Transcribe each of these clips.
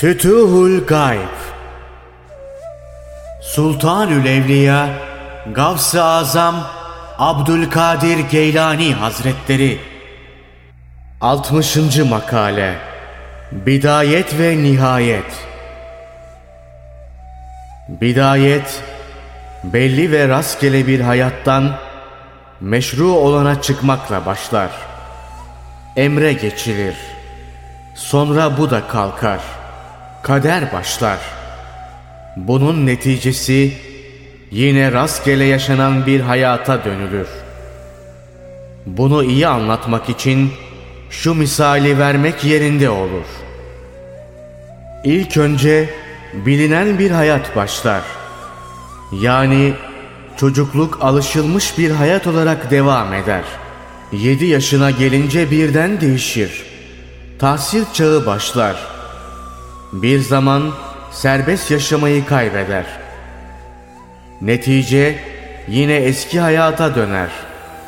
Fütuhul Gayb Sultanül Evliya Gavs-ı Azam Abdülkadir Geylani Hazretleri 60. Makale Bidayet ve Nihayet Bidayet belli ve rastgele bir hayattan meşru olana çıkmakla başlar. Emre geçilir. Sonra bu da kalkar. Kader başlar. Bunun neticesi yine rastgele yaşanan bir hayata dönülür. Bunu iyi anlatmak için şu misali vermek yerinde olur. İlk önce bilinen bir hayat başlar. Yani çocukluk alışılmış bir hayat olarak devam eder. 7 yaşına gelince birden değişir. Tahsil çağı başlar. Bir zaman serbest yaşamayı kaybeder. Netice yine eski hayata döner.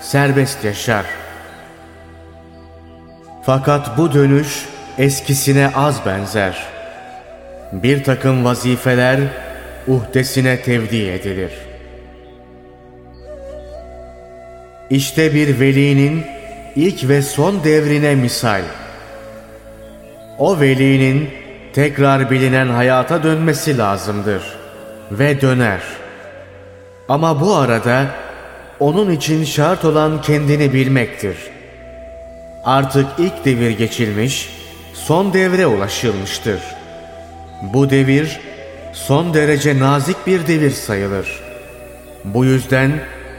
Serbest yaşar. Fakat bu dönüş eskisine az benzer. Bir takım vazifeler uhdesine tevdi edilir. İşte bir velinin ilk ve son devrine misal. O velinin tekrar bilinen hayata dönmesi lazımdır ve döner. Ama bu arada onun için şart olan kendini bilmektir. Artık ilk devir geçilmiş, son devre ulaşılmıştır. Bu devir son derece nazik bir devir sayılır. Bu yüzden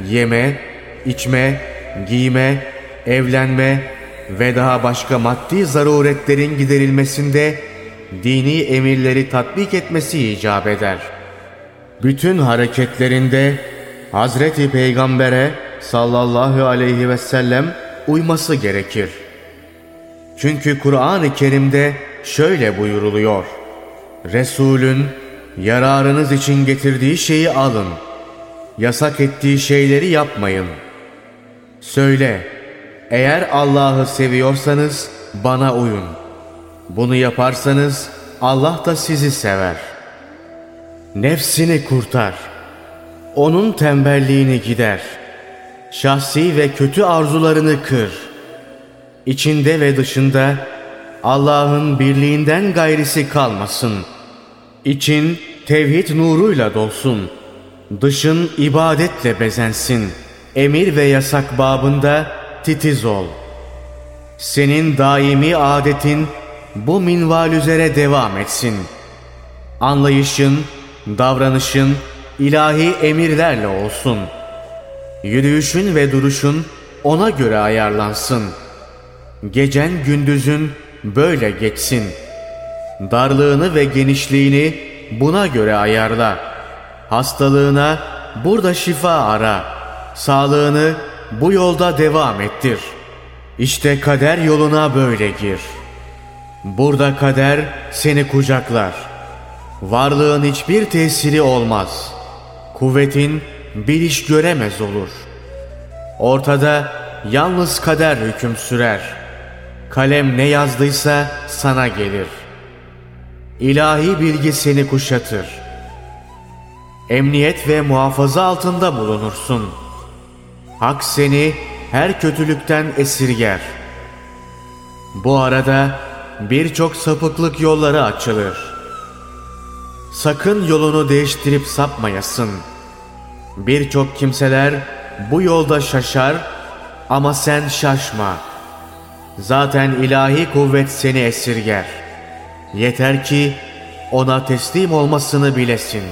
yeme, içme, giyme, evlenme ve daha başka maddi zaruretlerin giderilmesinde dini emirleri tatbik etmesi icap eder. Bütün hareketlerinde Hazreti Peygamber'e sallallahu aleyhi ve sellem uyması gerekir. Çünkü Kur'an-ı Kerim'de şöyle buyuruluyor. Resulün yararınız için getirdiği şeyi alın. Yasak ettiği şeyleri yapmayın. Söyle, eğer Allah'ı seviyorsanız bana uyun. Bunu yaparsanız Allah da sizi sever. Nefsini kurtar. Onun tembelliğini gider. Şahsi ve kötü arzularını kır. İçinde ve dışında Allah'ın birliğinden gayrisi kalmasın. İçin tevhid nuruyla dolsun. Dışın ibadetle bezensin. Emir ve yasak babında titiz ol. Senin daimi adetin bu minval üzere devam etsin. Anlayışın, davranışın ilahi emirlerle olsun. Yürüyüşün ve duruşun ona göre ayarlansın. Gecen gündüzün böyle geçsin. Darlığını ve genişliğini buna göre ayarla. Hastalığına burada şifa ara. Sağlığını bu yolda devam ettir. İşte kader yoluna böyle gir. Burada kader seni kucaklar. Varlığın hiçbir tesiri olmaz. Kuvvetin bir iş göremez olur. Ortada yalnız kader hüküm sürer. Kalem ne yazdıysa sana gelir. İlahi bilgi seni kuşatır. Emniyet ve muhafaza altında bulunursun. Hak seni her kötülükten esirger. Bu arada birçok sapıklık yolları açılır. Sakın yolunu değiştirip sapmayasın. Birçok kimseler bu yolda şaşar ama sen şaşma. Zaten ilahi kuvvet seni esirger. Yeter ki ona teslim olmasını bilesin.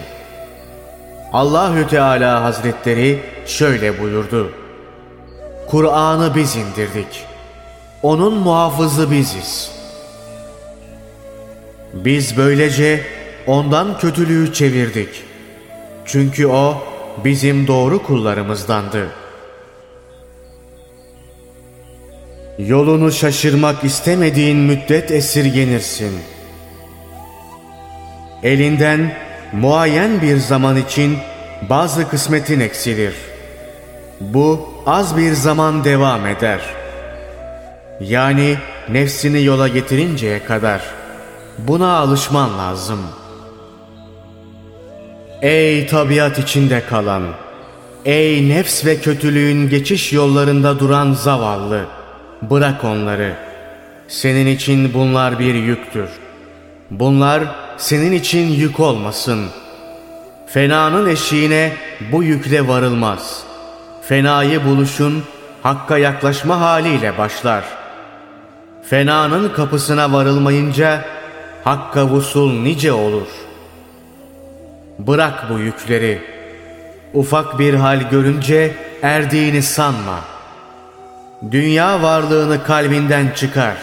Allahü Teala Hazretleri şöyle buyurdu. Kur'an'ı biz indirdik. Onun muhafızı biziz. Biz böylece ondan kötülüğü çevirdik. Çünkü o bizim doğru kullarımızdandı. Yolunu şaşırmak istemediğin müddet esirgenirsin. Elinden muayyen bir zaman için bazı kısmetin eksilir. Bu az bir zaman devam eder. Yani nefsini yola getirinceye kadar. Buna alışman lazım. Ey tabiat içinde kalan, ey nefs ve kötülüğün geçiş yollarında duran zavallı, bırak onları. Senin için bunlar bir yüktür. Bunlar senin için yük olmasın. Fenanın eşiğine bu yükle varılmaz. Fenayı buluşun, hakka yaklaşma haliyle başlar. Fenanın kapısına varılmayınca, hakka vusul nice olur. Bırak bu yükleri. Ufak bir hal görünce erdiğini sanma. Dünya varlığını kalbinden çıkar.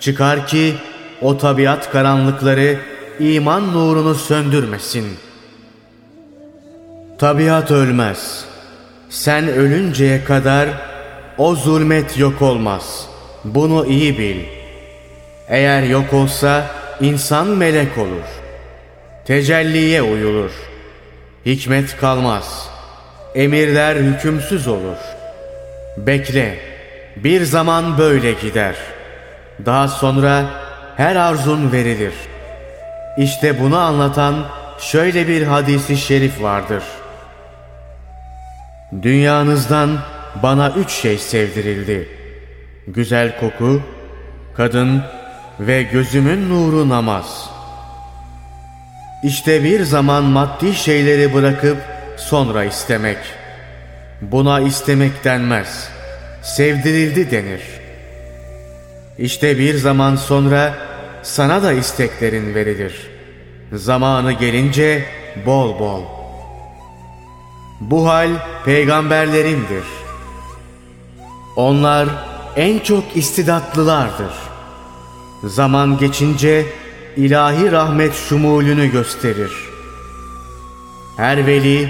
Çıkar ki o tabiat karanlıkları iman nurunu söndürmesin. Tabiat ölmez. Sen ölünceye kadar o zulmet yok olmaz. Bunu iyi bil. Eğer yok olsa insan melek olur. Tecelliye uyulur. Hikmet kalmaz. Emirler hükümsüz olur. Bekle. Bir zaman böyle gider. Daha sonra her arzun verilir. İşte bunu anlatan şöyle bir hadisi şerif vardır. Dünyanızdan bana üç şey sevdirildi. Güzel koku, kadın ve gözümün nuru namaz. İşte bir zaman maddi şeyleri bırakıp sonra istemek. Buna istemek denmez. Sevdirildi denir. İşte bir zaman sonra sana da isteklerin verilir. Zamanı gelince bol bol. Bu hal peygamberlerindir. Onlar en çok istidatlılardır. Zaman geçince ilahi rahmet şumulünü gösterir. Her veli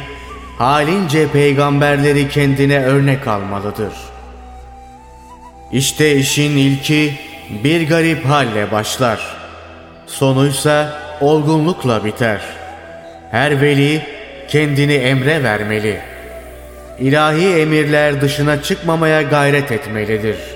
halince peygamberleri kendine örnek almalıdır. İşte işin ilki bir garip halle başlar. Sonuysa olgunlukla biter. Her veli kendini emre vermeli. İlahi emirler dışına çıkmamaya gayret etmelidir.''